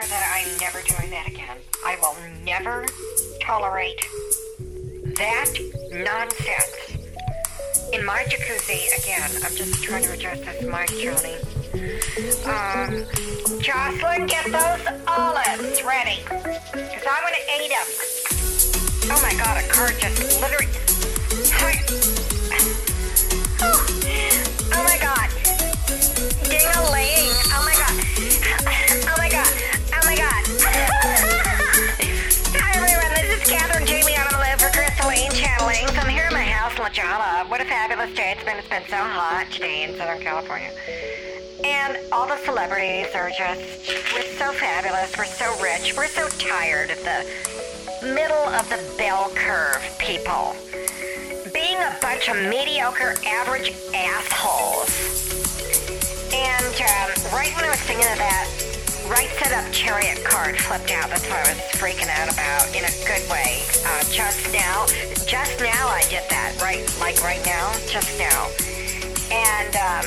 her that I'm never doing that again. I will never tolerate that nonsense. In my jacuzzi, again, I'm just trying to adjust this mic, Johnny. Um, Jocelyn, get those olives ready. Because I'm going to eat them. Oh my god, a car just literally. Jolla. What a fabulous day it's been. It's been so hot today in Southern California. And all the celebrities are just, we're so fabulous, we're so rich, we're so tired of the middle of the bell curve people. Being a bunch of mediocre, average assholes. And um, right when I was thinking of that, right set up chariot card flipped out. That's what I was freaking out about in a good way. Uh, just now, just now I did that, right? Like right now, just now. And, um,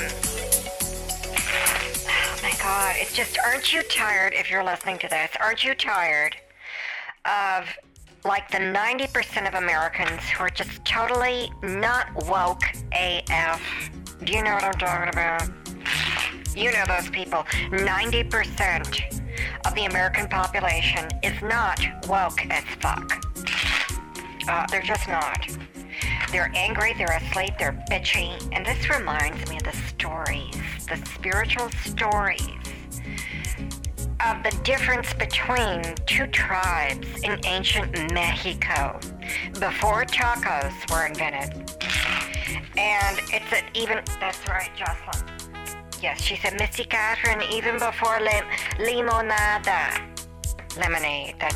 oh my God, it's just, aren't you tired if you're listening to this? Aren't you tired of like the 90% of Americans who are just totally not woke AF? Do you know what I'm talking about? You know those people. 90% of the American population is not woke as fuck. Uh, they're just not. They're angry, they're asleep, they're bitchy, and this reminds me of the stories, the spiritual stories of the difference between two tribes in ancient Mexico before tacos were invented. And it's an even, that's right, Jocelyn. Yes, she said, Misty Catherine, even before lim- limonada, lemonade, that's,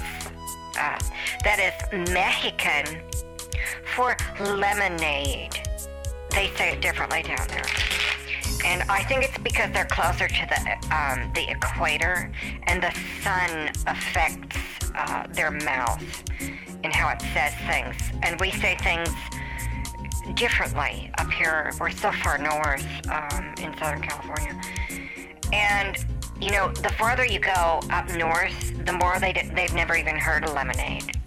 uh, that is Mexican for lemonade. They say it differently down there. And I think it's because they're closer to the um, the equator, and the sun affects uh, their mouth and how it says things. And we say things differently up here. We're so far north um, in Southern California, and you know, the farther you go up north, the more they d- they've never even heard of lemonade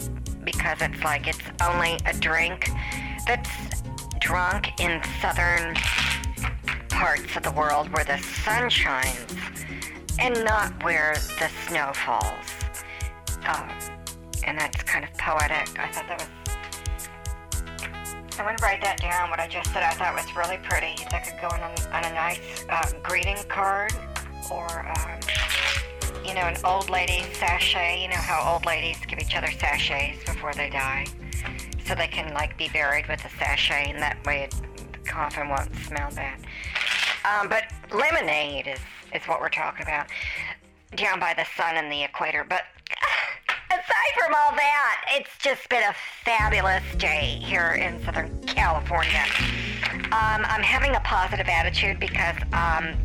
because it's like it's only a drink that's drunk in southern parts of the world where the sun shines and not where the snow falls. Um, and that's kind of poetic. I thought that was. I'm going to write that down, what I just said. I thought was really pretty. That could go on, on a nice uh, greeting card or, um, you know, an old lady sachet. You know how old ladies give each other sachets before they die? So they can, like, be buried with a sachet, and that way it, the coffin won't smell bad. Um, but lemonade is, is what we're talking about down by the sun and the equator. But aside from all that, it's just been a fabulous day here in Southern California. Um, I'm having a positive attitude because um,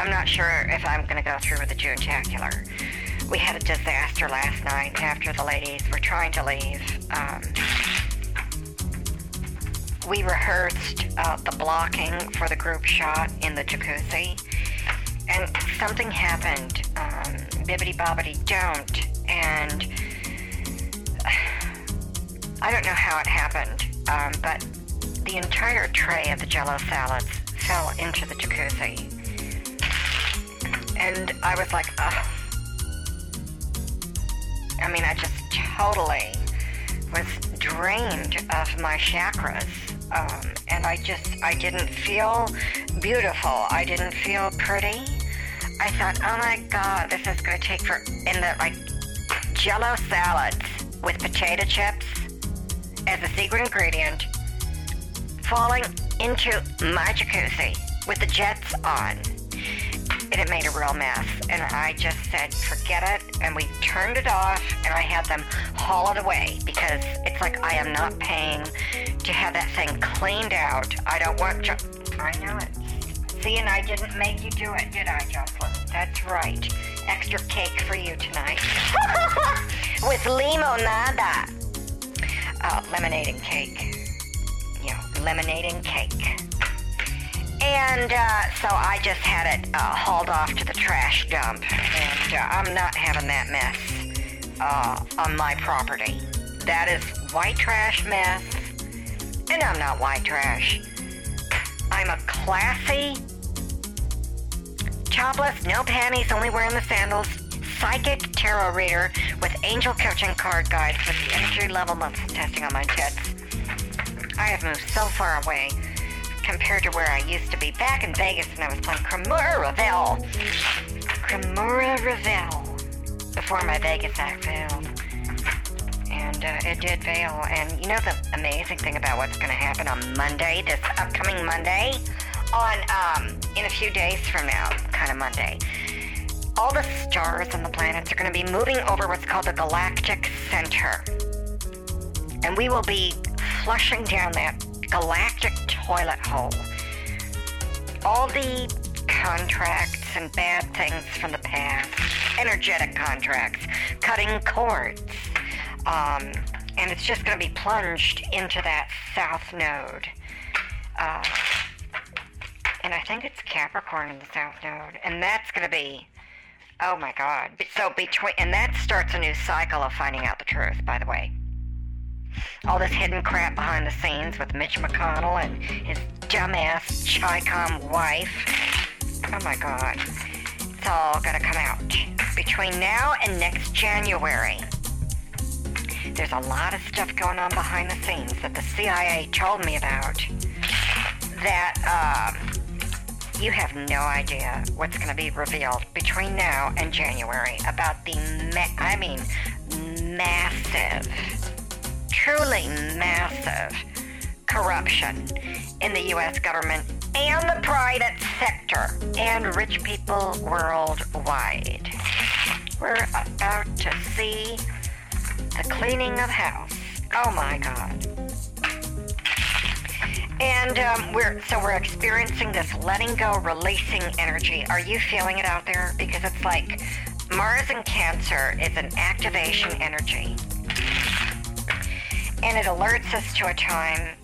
I'm not sure if I'm going to go through with the June Tacular. We had a disaster last night after the ladies were trying to leave. Um, we rehearsed uh, the blocking for the group shot in the jacuzzi, and something happened. Bibbity bobbity don't, and I don't know how it happened, um, but the entire tray of the Jello salads fell into the jacuzzi, and I was like. I mean, I just totally was drained of my chakras. Um, and I just, I didn't feel beautiful. I didn't feel pretty. I thought, oh my God, this is going to take for, in the, like, jello salads with potato chips as a secret ingredient, falling into my jacuzzi with the jets on. And it made a real mess. And I just said, forget it. And we turned it off and I had them haul it away because it's like I am not paying to have that thing cleaned out. I don't want to. I know it. See, and I didn't make you do it, did I, Jocelyn? That's right. Extra cake for you tonight. With limonada. Uh, lemonade and cake. Yeah, lemonade and cake. And uh, so I just had it uh, hauled off to the trash dump, and uh, I'm not having that mess uh, on my property. That is white trash mess, and I'm not white trash. I'm a classy, topless, no panties, only wearing the sandals, psychic tarot reader with angel coaching card guides with the energy level muscle testing on my tits. I have moved so far away compared to where I used to be back in Vegas when I was playing Cremora Revel. Cremora Revel before my Vegas act failed. And uh, it did fail. And you know the amazing thing about what's going to happen on Monday, this upcoming Monday, on um, in a few days from now, kind of Monday. All the stars and the planets are going to be moving over what's called the galactic center. And we will be flushing down that galactic toilet hole. All the contracts and bad things from the past, energetic contracts, cutting cords. Um, and it's just going to be plunged into that south node. Uh, and I think it's Capricorn in the south node. And that's going to be, oh my God. So between, and that starts a new cycle of finding out the truth, by the way all this hidden crap behind the scenes with Mitch McConnell and his dumbass Chi-Com wife. Oh my god. It's all gonna come out. Between now and next January, there's a lot of stuff going on behind the scenes that the CIA told me about that um, you have no idea what's going to be revealed between now and January about the, ma- I mean, massive truly massive corruption in the U.S. government and the private sector and rich people worldwide. We're about to see the cleaning of house. Oh my God. And um, we're so we're experiencing this letting go, releasing energy. Are you feeling it out there? Because it's like Mars and Cancer is an activation energy and it alerts us to a time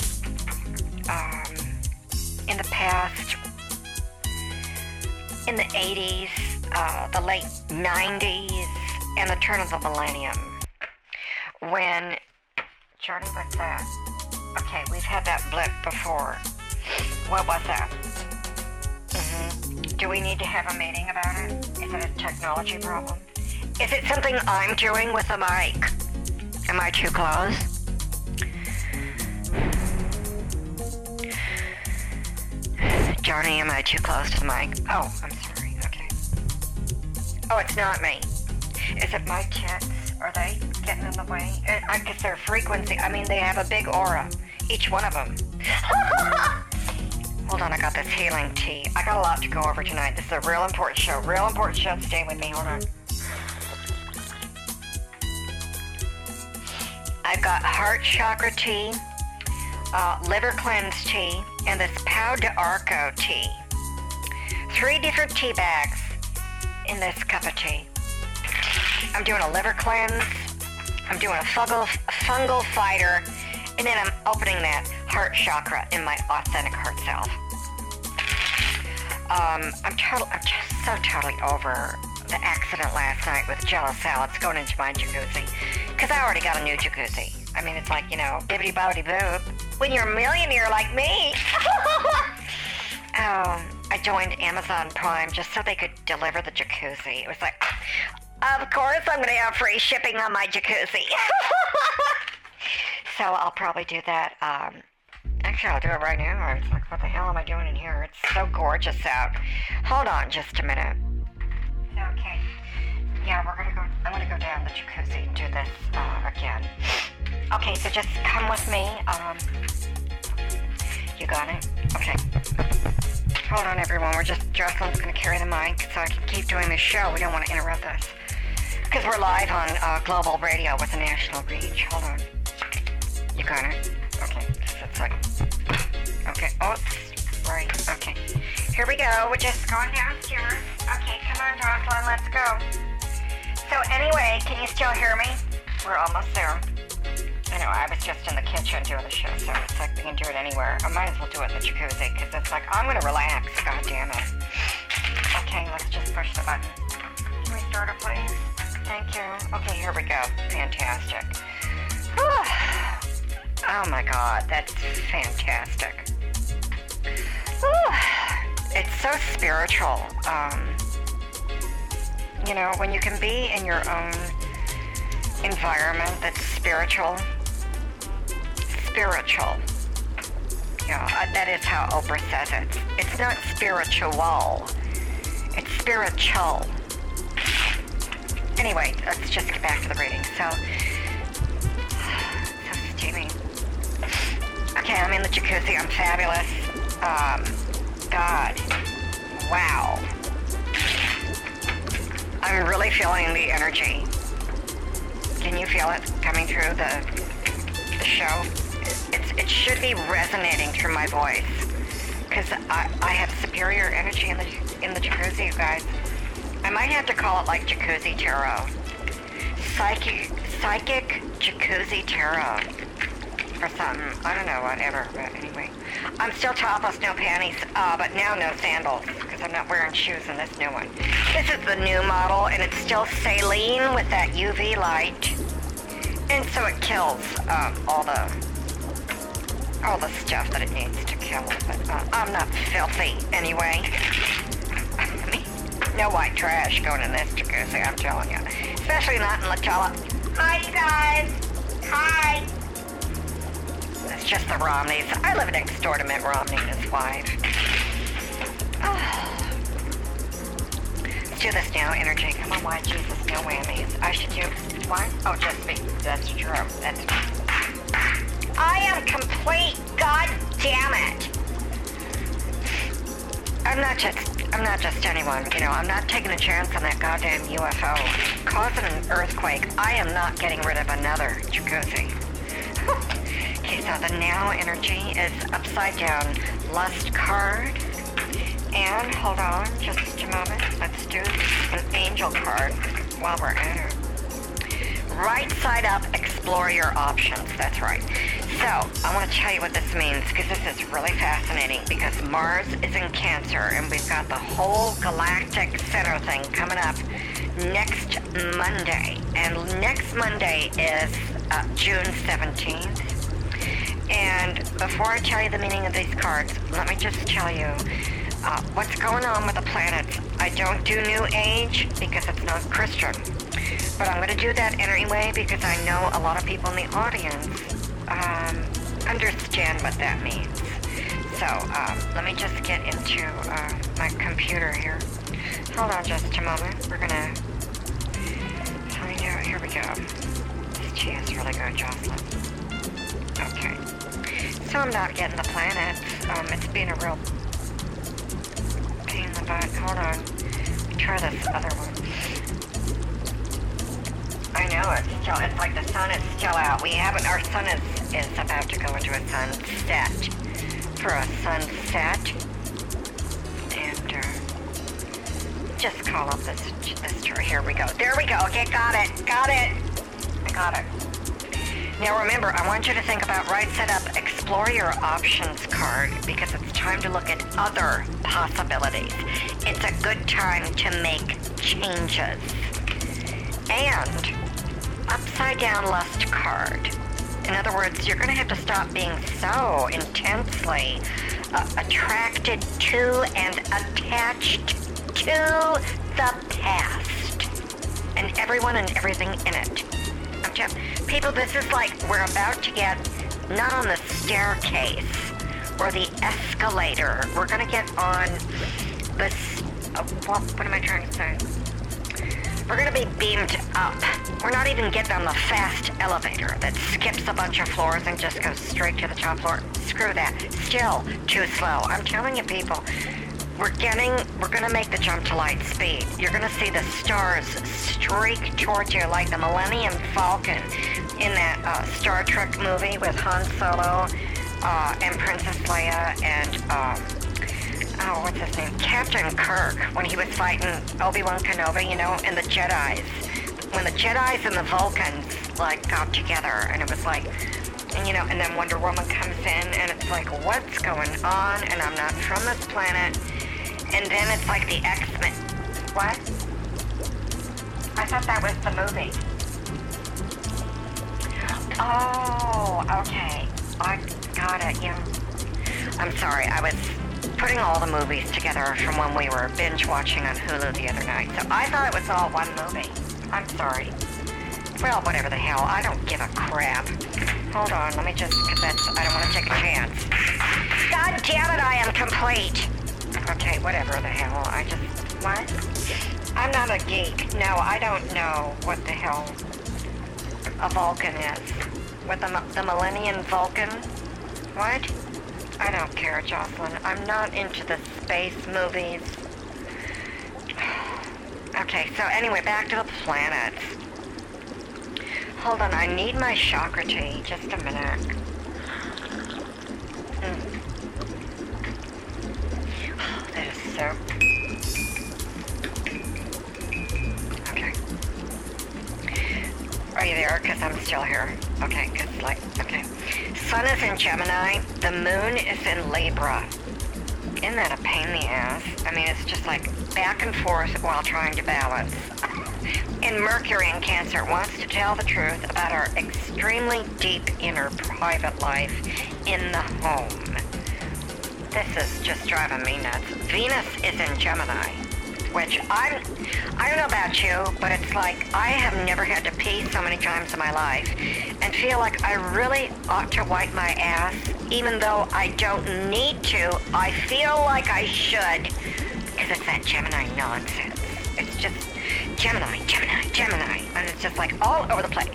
um, in the past, in the 80s, uh, the late 90s, and the turn of the millennium, when Johnny, what's that? Okay, we've had that blip before. What was that? Mm-hmm. Do we need to have a meeting about it? Is it a technology problem? Is it something I'm doing with the mic? Am I too close? Johnny, am I too close to the mic? Oh, I'm sorry. Okay. Oh, it's not me. Is it my tits? Are they getting in the way? I guess their frequency. I mean, they have a big aura. Each one of them. Hold on, I got this healing tea. I got a lot to go over tonight. This is a real important show. Real important show. Stay with me. Hold on. I've got heart chakra tea, uh, liver cleanse tea, and this Pau d'Arco tea. Three different tea bags in this cup of tea. I'm doing a liver cleanse. I'm doing a fungal, fungal fighter, and then I'm opening that heart chakra in my authentic heart self. Um, I'm, total, I'm just so totally over the accident last night with jello salads going into my jacuzzi. Because I already got a new jacuzzi. I mean, it's like, you know, bibbity bobbity boo. When you're a millionaire like me. um, I joined Amazon Prime just so they could deliver the jacuzzi. It was like, of course I'm going to have free shipping on my jacuzzi. so I'll probably do that. Um, actually, I'll do it right now. It's like, what the hell am I doing in here? It's so gorgeous out. Hold on just a minute. Okay. Yeah, we're gonna go. I'm gonna go down the jacuzzi and do this uh, again. Okay, so just come with me. Um, you got it? Okay. Hold on, everyone. We're just, Jocelyn's to carry the mic so I can keep doing this show. We don't want to interrupt us. Because we're live on uh, global radio with a national reach. Hold on. You got it? Okay. Just like. Okay. Oops. Right. Okay. Here we go. We're just going downstairs. Okay, come on, Jocelyn. Let's go. So, anyway, can you still hear me? We're almost there. I know, I was just in the kitchen doing the show, so it's like we can do it anywhere. I might as well do it in the jacuzzi, because it's like, I'm to relax, god damn it. Okay, let's just push the button. Can we start it, please? Thank you. Okay, here we go. Fantastic. Oh my god, that's fantastic. it's so spiritual. Um, you know, when you can be in your own environment that's spiritual, spiritual. Yeah, uh, that is how Oprah says it. It's not spiritual. It's spiritual. Anyway, let's just get back to the reading. So I'm in the jacuzzi. I'm fabulous. Um, God. Wow. I'm really feeling the energy. Can you feel it coming through the, the show? It's, it should be resonating through my voice because I, I have superior energy in the in the jacuzzi, you guys. I might have to call it like Jacuzzi Tarot. Psychic, psychic Jacuzzi Tarot. Or something. I don't know, whatever. But anyway. I'm still topless, no panties, uh, but now no sandals, because I'm not wearing shoes in this new one. This is the new model, and it's still saline with that UV light. And so it kills um, all the all the stuff that it needs to kill. But uh, I'm not filthy anyway. no white trash going in this jacuzzi, I'm telling you. Especially not in La Jolla. Hi, you guys. Hi. Just the Romneys. I live next door to Mitt Romney and his wife. Do this now, energy. Come on, why Jesus, no whammies. I should do what? Oh, just me. That's true. That's I am complete. God damn it. I'm not just I'm not just anyone, you know, I'm not taking a chance on that goddamn UFO. Causing an earthquake, I am not getting rid of another jacuzzi. Okay, so the now energy is upside down lust card. And hold on just a moment. Let's do an angel card while we're at it. Right side up, explore your options. That's right. So, I want to tell you what this means because this is really fascinating because Mars is in Cancer and we've got the whole galactic center thing coming up next Monday. And next Monday is uh, June 17th. And before I tell you the meaning of these cards, let me just tell you uh, what's going on with the planets. I don't do New Age because it's not Christian. But I'm going to do that anyway because I know a lot of people in the audience um, understand what that means. So um, let me just get into uh, my computer here. Hold on just a moment. We're gonna find out. Here we go. This tea is really good, Jocelyn. Okay. So I'm not getting the planets. Um, it's been a real pain in the butt. Hold on. Try this other one. I know it's still. It's like the sun is still out. We haven't. Our sun is is about to go into a sunset. For a sunset. And uh, just call up this this. Here we go. There we go. Okay, got it. Got it. I got it. Now remember, I want you to think about right set up, explore your options card because it's time to look at other possibilities. It's a good time to make changes. And upside down lust card. In other words, you're going to have to stop being so intensely uh, attracted to and attached to the past and everyone and everything in it. People, this is like we're about to get not on the staircase or the escalator. We're going to get on this. Uh, what, what am I trying to say? We're gonna be beamed up. We're not even getting on the fast elevator that skips a bunch of floors and just goes straight to the top floor. Screw that. Still too slow. I'm telling you people, we're getting, we're gonna make the jump to light speed. You're gonna see the stars streak towards you like the Millennium Falcon in that uh, Star Trek movie with Han Solo uh, and Princess Leia and um, oh, what's his name? Captain Kirk, when he was fighting Obi-Wan Kenobi, you know, and the Jedi's. When the Jedi's and the Vulcans, like, got together, and it was like, and you know, and then Wonder Woman comes in, and it's like, what's going on? And I'm not from this planet. And then it's like the X-Men. What? I thought that was the movie. Oh, okay. I got it, yeah. I'm sorry, I was putting all the movies together from when we were binge watching on Hulu the other night, so I thought it was all one movie. I'm sorry. Well, whatever the hell, I don't give a crap. Hold on, let me just, cause that's, I don't want to take a chance. God damn it, I am complete. Okay, whatever the hell, I just, what? I'm not a geek. No, I don't know what the hell a Vulcan is. With the, the Millennium Vulcan? What? I don't care, Jocelyn. I'm not into the space movies. Okay, so anyway, back to the planets. Hold on, I need my chakra tea. Just a minute. So... Okay. Are you there? Because I'm still here. Okay, because, like, okay. Sun is in Gemini. The moon is in Libra. Isn't that a pain in the ass? I mean, it's just like back and forth while trying to balance. And Mercury in Cancer wants to tell the truth about our extremely deep inner private life in the home. This is just driving me nuts. Venus is in Gemini, which I'm, I don't know about you, but it's like I have never had to pee so many times in my life and feel like I really ought to wipe my ass, even though I don't need to. I feel like I should, because it's that Gemini nonsense. It's just Gemini, Gemini, Gemini, and it's just like all over the place.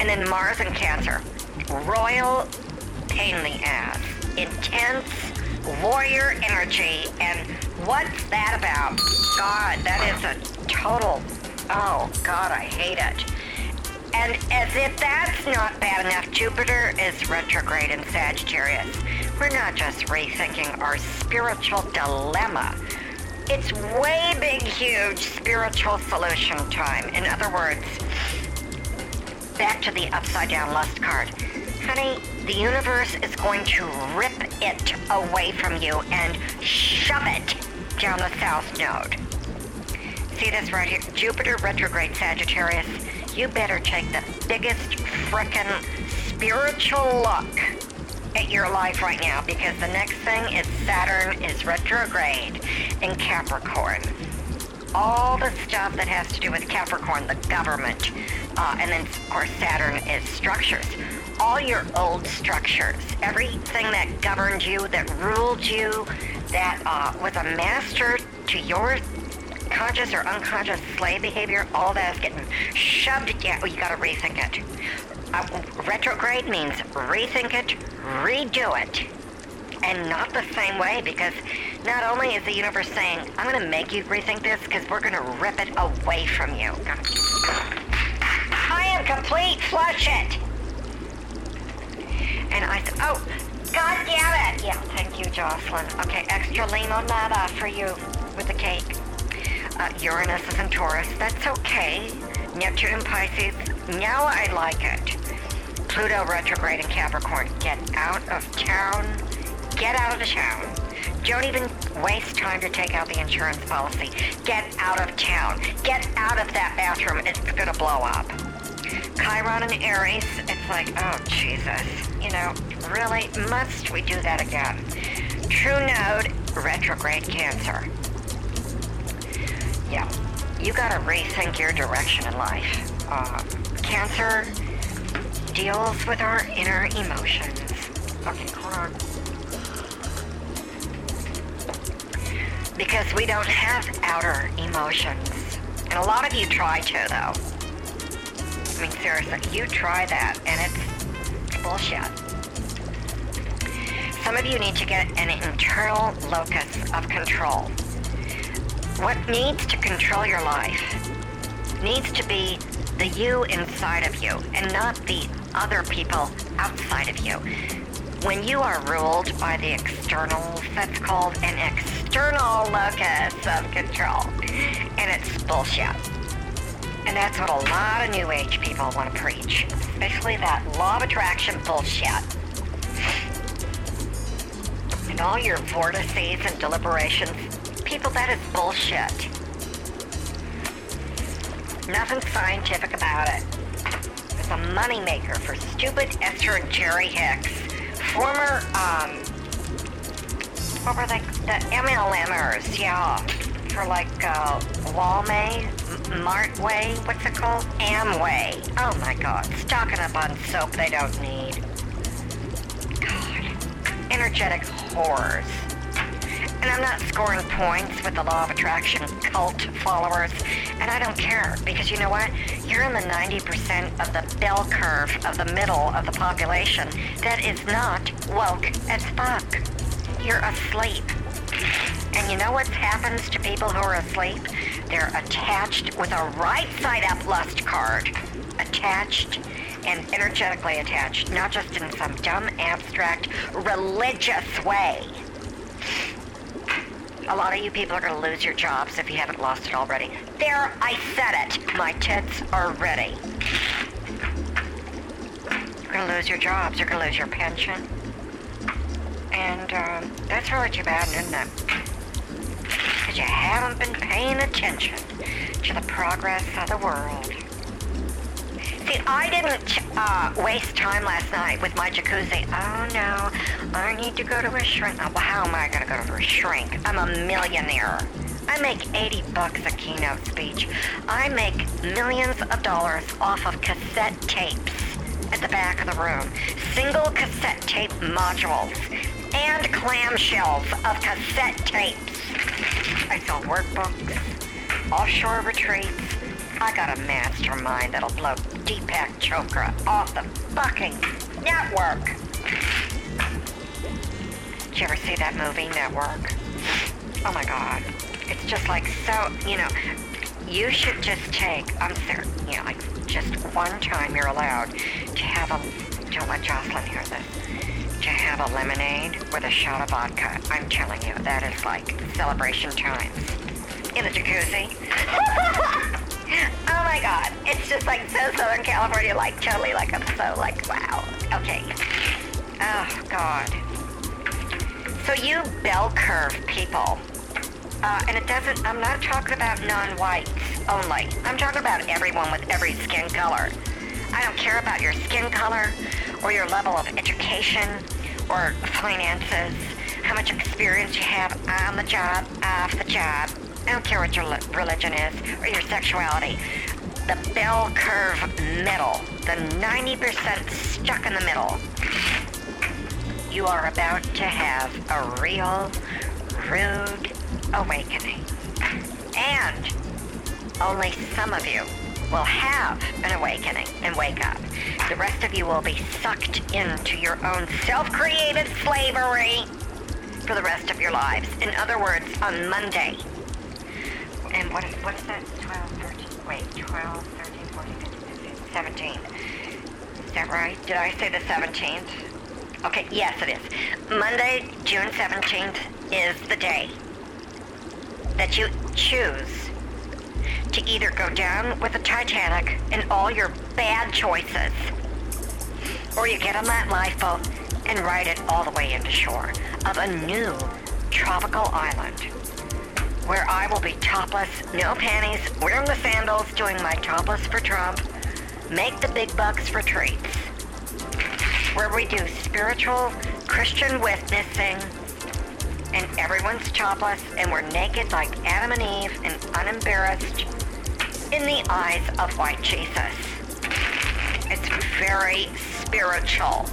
And then Mars and Cancer, royal pain in the ass, intense warrior energy, and what's that about? God, that is a total, oh God, I hate it. And as if that's not bad enough, Jupiter is retrograde in Sagittarius. We're not just rethinking our spiritual dilemma. It's way big, huge spiritual solution time. In other words, back to the upside down lust card. Honey, the universe is going to rip it away from you and shove it down the south node. See this right here? Jupiter retrograde Sagittarius. You better take the biggest frickin' spiritual look at your life right now because the next thing is Saturn is retrograde in Capricorn. All the stuff that has to do with Capricorn, the government, uh, and then of course Saturn is structures. All your old structures, everything that governed you, that ruled you, that uh, was a master to your conscious or unconscious slave behavior, all that is getting shoved down. You got to rethink it. Uh, retrograde means rethink it, redo it, and not the same way because not only is the universe saying, I'm to make you rethink this because we're to rip it away from you. I am complete, flush it. And I said, oh, God damn it. Yeah, thank you, Jocelyn. Okay, extra limonada for you with the cake. Uh, Uranus is in Taurus. That's okay. Neptune in Pisces. Now I like it. Pluto retrograde in Capricorn. Get out of town. Get out of town. Don't even waste time to take out the insurance policy. Get out of town. Get out of that bathroom. It's gonna blow up. Chiron and Aries, it's like, oh Jesus. You know, really, must we do that again? True Node, retrograde Cancer. Yeah, you gotta rethink your direction in life. Uh, cancer deals with our inner emotions. Okay, on. Because we don't have outer emotions. And a lot of you try to, though. I mean, seriously, you try that, and it's bullshit. Some of you need to get an internal locus of control. What needs to control your life needs to be the you inside of you and not the other people outside of you. When you are ruled by the externals, that's called an external locus of control. And it's bullshit. And that's what a lot of New Age people want to preach, especially that law of attraction bullshit. And all your vortices and deliberations, people, that is bullshit. Nothing scientific about it. It's a moneymaker for stupid Esther and Jerry Hicks, former, um, what were they? The MLMers, yeah. For like, uh, Walmay, Martway, what's it called? Amway. Oh my god, stocking up on soap they don't need. God. Energetic whores. And I'm not scoring points with the law of attraction cult followers. And I don't care because you know what? You're in the 90% of the bell curve of the middle of the population that is not woke as fuck. You're asleep. And you know what happens to people who are asleep? They're attached with a right side up lust card. Attached and energetically attached, not just in some dumb, abstract, religious way. A lot of you people are going to lose your jobs if you haven't lost it already. There, I said it. My tits are ready. You're going to lose your jobs. You're going to lose your pension. And um, that's really too bad, isn't it? Because you haven't been paying attention to the progress of the world. See, I didn't uh, waste time last night with my jacuzzi. Oh no, I need to go to a shrink. Oh, well, how am I going to go to a shrink? I'm a millionaire. I make 80 bucks a keynote speech. I make millions of dollars off of cassette tapes at the back of the room. Single cassette tape modules and clamshells of cassette tapes. I sell workbooks, offshore retreats, I got a mastermind that'll blow Deepak Chopra off the fucking network. Did you ever see that movie, Network? Oh my god. It's just like so, you know, you should just take, I'm serious, you know, like just one time you're allowed to have a, don't let Jocelyn hear this, to have a lemonade with a shot of vodka. I'm telling you, that is like celebration times. In the jacuzzi. oh my god. It's just like so Southern California, like totally like I'm so like wow. Okay. Oh god. So you bell curve people. Uh, and it doesn't, I'm not talking about non-whites only. I'm talking about everyone with every skin color. I don't care about your skin color or your level of education or finances, how much experience you have on the job, off the job. I don't care what your religion is or your sexuality. The bell curve middle, the 90% stuck in the middle. You are about to have a real, rude awakening. And only some of you will have an awakening and wake up. The rest of you will be sucked into your own self-created slavery for the rest of your lives. In other words, on Monday, and what is, what is that? 12, 13, wait, 12, 13, 14, 15, 16, 17. Is that right? Did I say the 17th? Okay, yes it is. Monday, June 17th is the day that you choose to either go down with the Titanic and all your bad choices, or you get on that lifeboat and ride it all the way into shore of a new tropical island where I will be topless, no panties, wearing the sandals, doing my topless for Trump, make the big bucks for treats. Where we do spiritual Christian witnessing, and everyone's topless, and we're naked like Adam and Eve and unembarrassed in the eyes of white Jesus. It's very spiritual.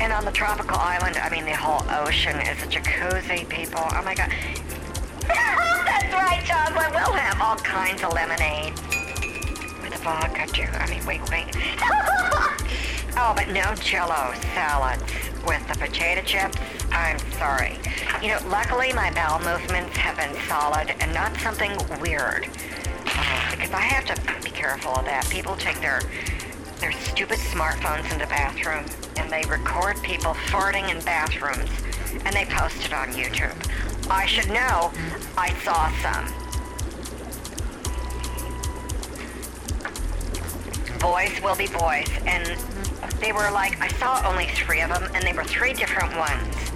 And on the tropical island, I mean, the whole ocean is a jacuzzi, people. Oh my god. That's right, Jocelyn. We'll have all kinds of lemonade. With a vodka, too. I mean, wait, wait. oh, but no jello salads with the potato chips. I'm sorry. You know, luckily my bowel movements have been solid and not something weird. I have to be careful of that. People take their their stupid smartphones into bathrooms and they record people farting in bathrooms and they post it on YouTube. I should know. I saw some. Boys will be boys. And they were like, I saw only three of them, and they were three different ones.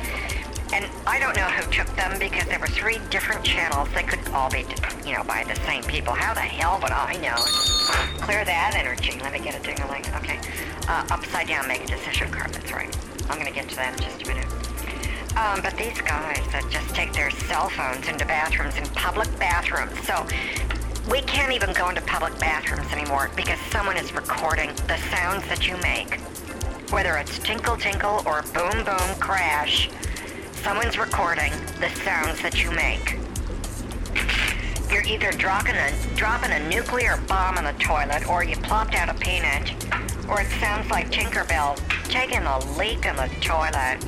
And I don't know who took them because there were three different channels. They could all be, you know, by the same people. How the hell would I know? Clear that energy. Let me get a ding-a-ling. Okay. Uh, upside down make a decision card. That's right. I'm going to get to that in just a minute. Um, but these guys that just take their cell phones into bathrooms, in public bathrooms. So we can't even go into public bathrooms anymore because someone is recording the sounds that you make. Whether it's tinkle tinkle or boom boom crash, someone's recording the sounds that you make. You're either dropping a, dropping a nuclear bomb on the toilet or you plopped out a peanut, or it sounds like Tinkerbell taking a leak in the toilet.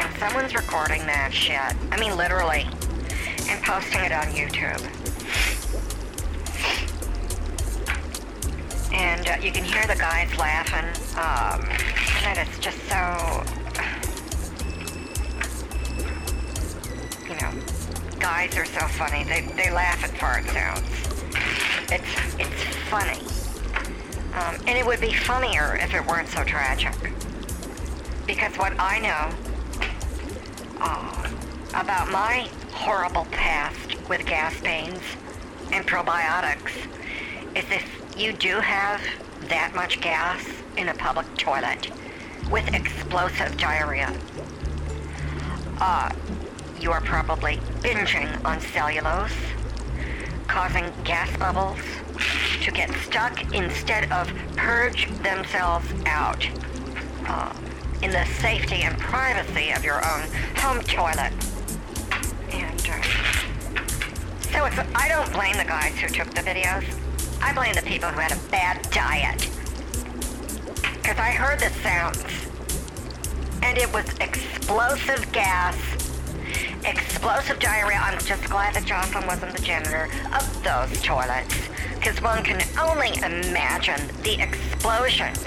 And someone's recording that shit. I mean, literally. And posting it on YouTube. And uh, you can hear the guys laughing. Um, and it's just so. Guys are so funny. They, they laugh at fart sounds. It's, it's funny. Um, and it would be funnier if it weren't so tragic. Because what I know uh, about my horrible past with gas pains and probiotics is if you do have that much gas in a public toilet with explosive diarrhea, uh, you are probably binging on cellulose, causing gas bubbles to get stuck instead of purge themselves out uh, in the safety and privacy of your own home toilet. And uh, so it's, I don't blame the guys who took the videos. I blame the people who had a bad diet. Because I heard the sounds. And it was explosive gas, explosive diarrhea. I'm just glad that Jocelyn wasn't the janitor of those toilets. Because one can only imagine the explosions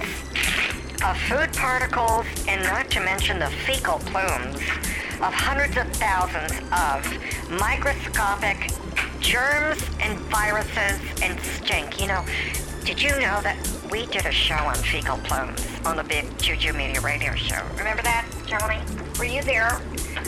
of food particles and not to mention the fecal plumes of hundreds of thousands of microscopic germs and viruses and stink. You know, did you know that we did a show on fecal plumes on the big Juju Media radio show? Remember that, Johnny? Were you there?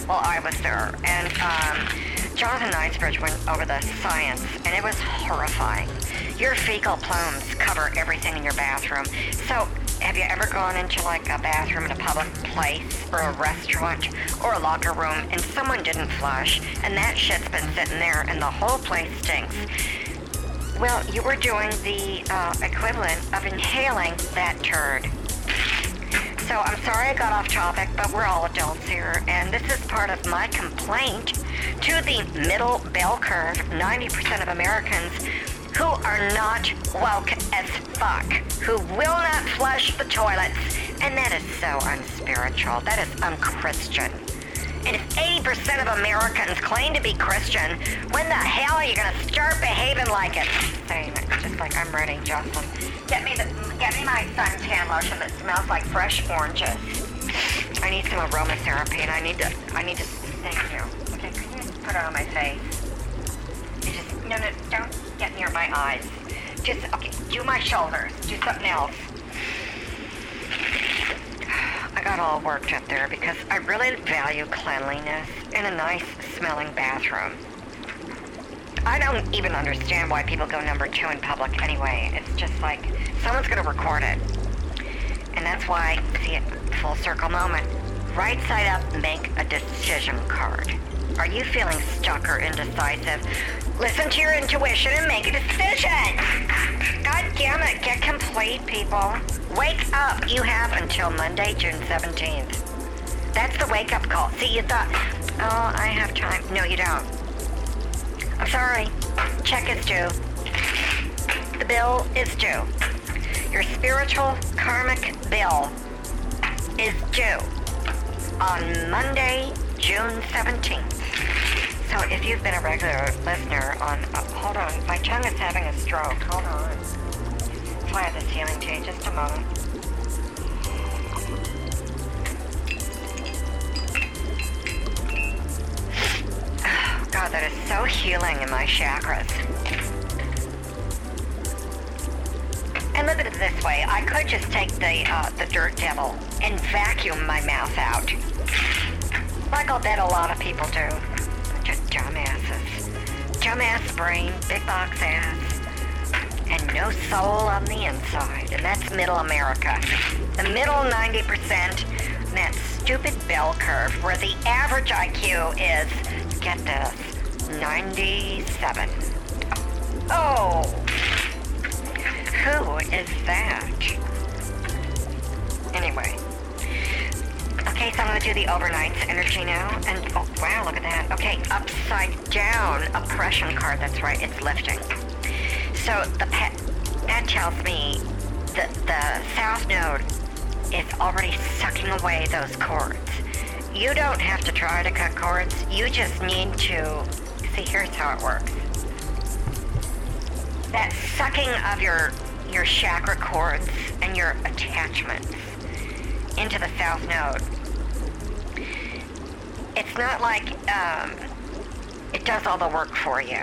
Well, I was there. And um, Jonathan Knightsbridge went over the science, and it was horrifying. Your fecal plumes cover everything in your bathroom. So have you ever gone into like a bathroom in a public place or a restaurant or a locker room and someone didn't flush and that shit's been sitting there and the whole place stinks? Well, you were doing the uh, equivalent of inhaling that turd. So I'm sorry I got off topic, but we're all adults here, and this is part of my complaint to the middle bell curve, 90% of Americans who are not woke as fuck, who will not flush the toilets. And that is so unspiritual. That is unchristian. And if 80% of Americans claim to be Christian, when the hell are you gonna start behaving like it? Like I'm ready, Jocelyn. Get me the get me my suntan lotion that smells like fresh oranges. I need some aromatherapy and I need to I need to thank you. Okay, can you put it on my face? You just no no don't get near my eyes. Just okay, do my shoulders. Do something else. I got all worked up there because I really value cleanliness in a nice smelling bathroom. I don't even understand why people go number two in public anyway. It's just like someone's gonna record it. And that's why, see it, full circle moment. Right side up, make a decision card. Are you feeling stuck or indecisive? Listen to your intuition and make a decision. God damn it, get complete, people. Wake up. You have until Monday, June 17th. That's the wake up call. See, you thought, oh, I have time. No, you don't. Sorry. Check is due. The bill is due. Your spiritual karmic bill is due on Monday, June 17th. So if you've been a regular listener on, uh, hold on, my tongue is having a stroke. Hold on. That's why I have this healing tea. Just a moment. That is so healing in my chakras. And look at it this way. I could just take the uh, the dirt devil and vacuum my mouth out. Like I'll bet a lot of people do. Just dumbasses. Dumbass brain, big box ass, and no soul on the inside. And that's middle America. The middle 90%, that stupid bell curve where the average IQ is, get this, 97. Oh, who is that? Anyway. Okay, so I'm gonna do the overnight energy now. And oh wow, look at that. Okay, upside down oppression card. That's right, it's lifting. So the pet that tells me that the south node is already sucking away those cords. You don't have to try to cut cords. You just need to see. Here's how it works. That sucking of your your chakra cords and your attachments into the south node. It's not like um, it does all the work for you.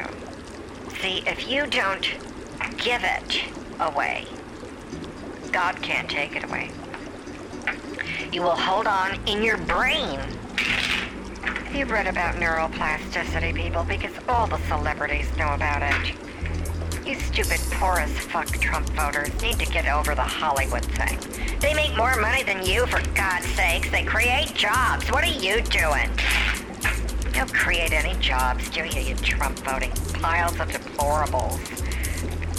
See, if you don't give it away, God can't take it away. You will hold on in your brain. Have you read about neuroplasticity, people? Because all the celebrities know about it. You stupid poor as fuck Trump voters need to get over the Hollywood thing. They make more money than you, for God's sakes. They create jobs. What are you doing? You don't create any jobs, do you, you Trump voting piles of deplorables?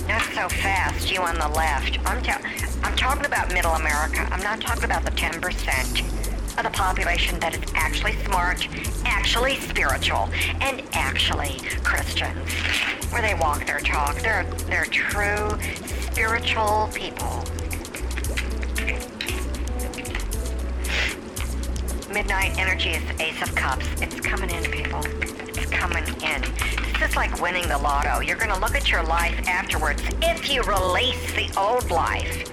Not so fast, you on the left. I'm, ta- I'm talking about middle America. I'm not talking about the 10% of the population that is actually smart, actually spiritual, and actually Christians. Where they walk their talk. They're, they're true spiritual people. Midnight energy is the ace of cups. It's coming in, people. It's coming in. This is like winning the lotto. You're going to look at your life afterwards if you release the old life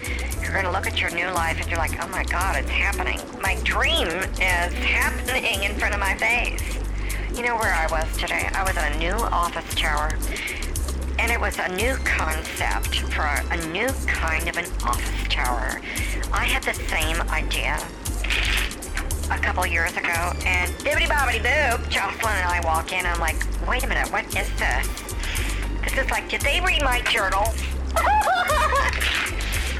you're going to look at your new life and you're like, oh my God, it's happening. My dream is happening in front of my face. You know where I was today? I was in a new office tower. And it was a new concept for a new kind of an office tower. I had the same idea a couple years ago, and bibbity bobbity boo, Jocelyn and I walk in, I'm like, wait a minute, what is this? This is like, did they read my journal?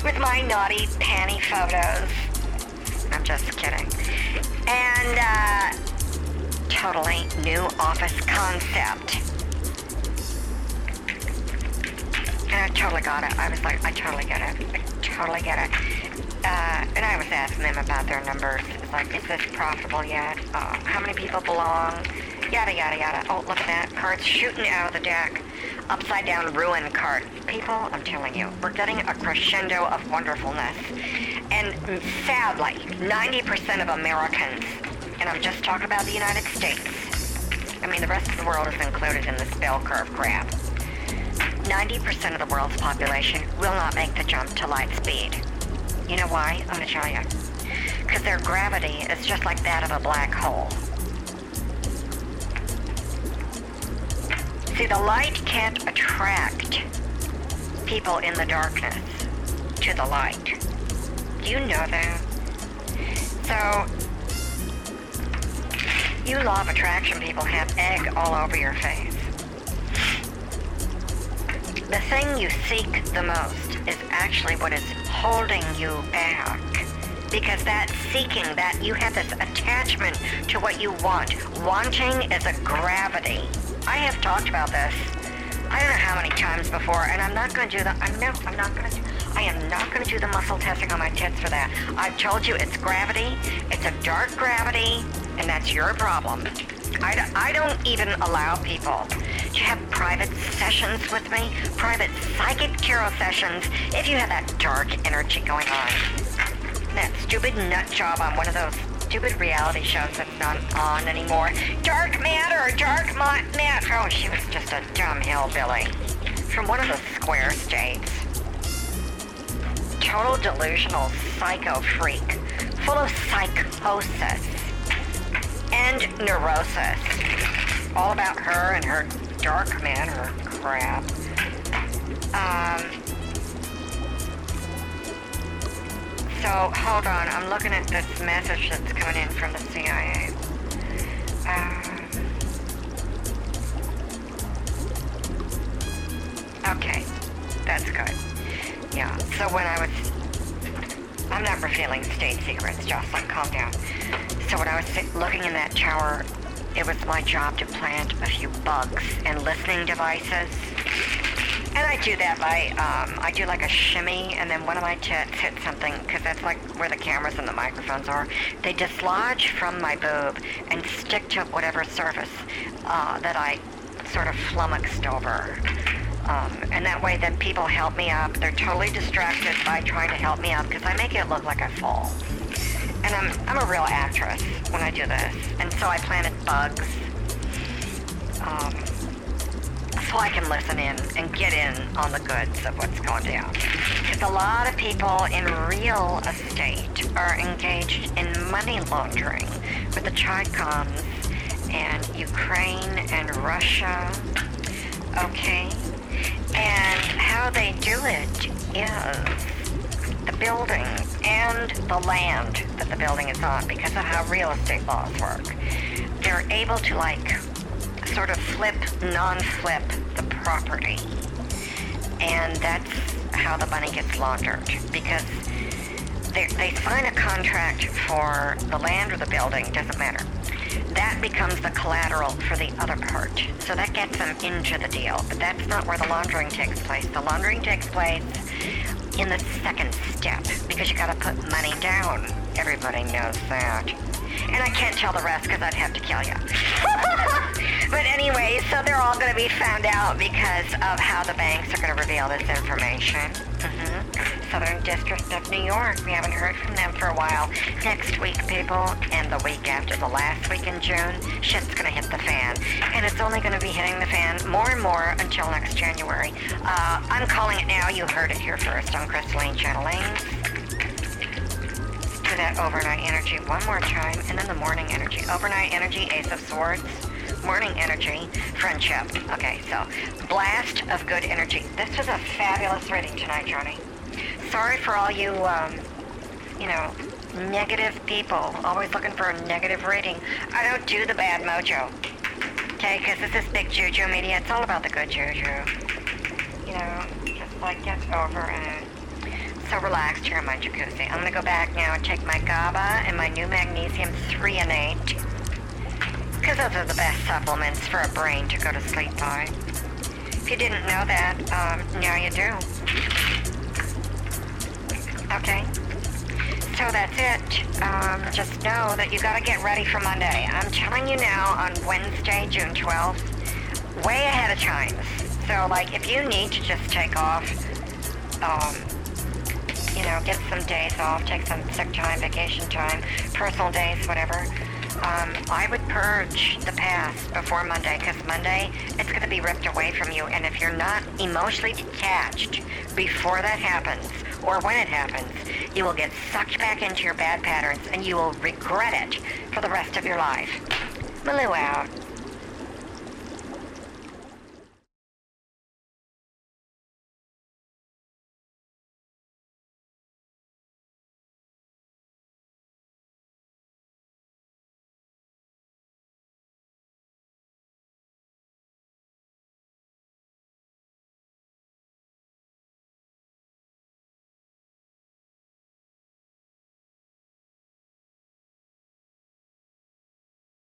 with my naughty panty photos. I'm just kidding. And, uh, totally new office concept. And I totally got it. I was like, I totally get it. I totally get it. Uh, and I was asking them about their numbers. It's like, is this profitable yet? Uh, how many people belong? Yada, yada, yada. Oh, look at that. Cards shooting out of the deck upside down ruin card. People, I'm telling you, we're getting a crescendo of wonderfulness. And sadly, 90% of Americans, and I'm just talking about the United States, I mean, the rest of the world is included in this bell curve crap. 90% of the world's population will not make the jump to light speed. You know why? I'm to tell you. Because their gravity is just like that of a black hole. See, the light can't attract people in the darkness to the light. You know that? So, you law of attraction people have egg all over your face. The thing you seek the most is actually what is holding you back. Because that seeking, that you have this attachment to what you want. Wanting is a gravity. I have talked about this. I don't know how many times before, and I'm not going to do the. I'm no. I'm not going to. I am not going to do the muscle testing on my tits for that. I've told you it's gravity. It's a dark gravity, and that's your problem. I, I don't even allow people to have private sessions with me, private psychic tarot sessions, if you have that dark energy going on. That stupid nut job on one of those stupid reality shows that's not on anymore. Dark Matter, Dark Matter. Oh, she was just a dumb hillbilly from one of the square states. Total delusional psycho freak, full of psychosis and neurosis. All about her and her dark matter crap. Um, So hold on, I'm looking at this message that's coming in from the CIA. Um, okay, that's good. Yeah, so when I was... I'm not revealing state secrets, Jocelyn, calm down. So when I was looking in that tower, it was my job to plant a few bugs and listening devices. And I do that by, um, I do like a shimmy, and then one of my tits hits something, because that's like where the cameras and the microphones are. They dislodge from my boob and stick to whatever surface uh, that I sort of flummoxed over. Um, and that way then people help me up. They're totally distracted by trying to help me up, because I make it look like I fall. And I'm, I'm a real actress when I do this. And so I planted bugs. Um, so I can listen in and get in on the goods of what's going down. Because a lot of people in real estate are engaged in money laundering with the Chicons and Ukraine and Russia. Okay? And how they do it is the building and the land that the building is on because of how real estate laws work. They're able to like sort of flip, non-flip the property. And that's how the money gets laundered because they, they sign a contract for the land or the building, doesn't matter. That becomes the collateral for the other part. So that gets them into the deal. But that's not where the laundering takes place. The laundering takes place in the second step because you gotta put money down. Everybody knows that. And I can't tell the rest because I'd have to kill you. but anyway, so they're all going to be found out because of how the banks are going to reveal this information. Mm-hmm. Southern District of New York. We haven't heard from them for a while. Next week, people, and the week after, the last week in June, shit's going to hit the fan. And it's only going to be hitting the fan more and more until next January. Uh, I'm calling it now. You heard it here first on Crystalline do that overnight energy one more time, and then the morning energy. Overnight energy, Ace of Swords. Morning energy, friendship. Okay, so blast of good energy. This was a fabulous reading tonight, Johnny. Sorry for all you, um, you know, negative people, always looking for a negative reading. I don't do the bad mojo. Okay, because this is big juju media. It's all about the good juju. You know, just like get over it so relaxed here in my jacuzzi. I'm gonna go back now and take my GABA and my new magnesium threonate. Because those are the best supplements for a brain to go to sleep by. If you didn't know that, um, now you do. Okay. So that's it. Um, just know that you gotta get ready for Monday. I'm telling you now on Wednesday, June 12th, way ahead of time. So, like, if you need to just take off, um, you know, get some days off, take some sick time, vacation time, personal days, whatever. Um, I would purge the past before Monday because Monday it's going to be ripped away from you. And if you're not emotionally detached before that happens or when it happens, you will get sucked back into your bad patterns and you will regret it for the rest of your life. Malou out.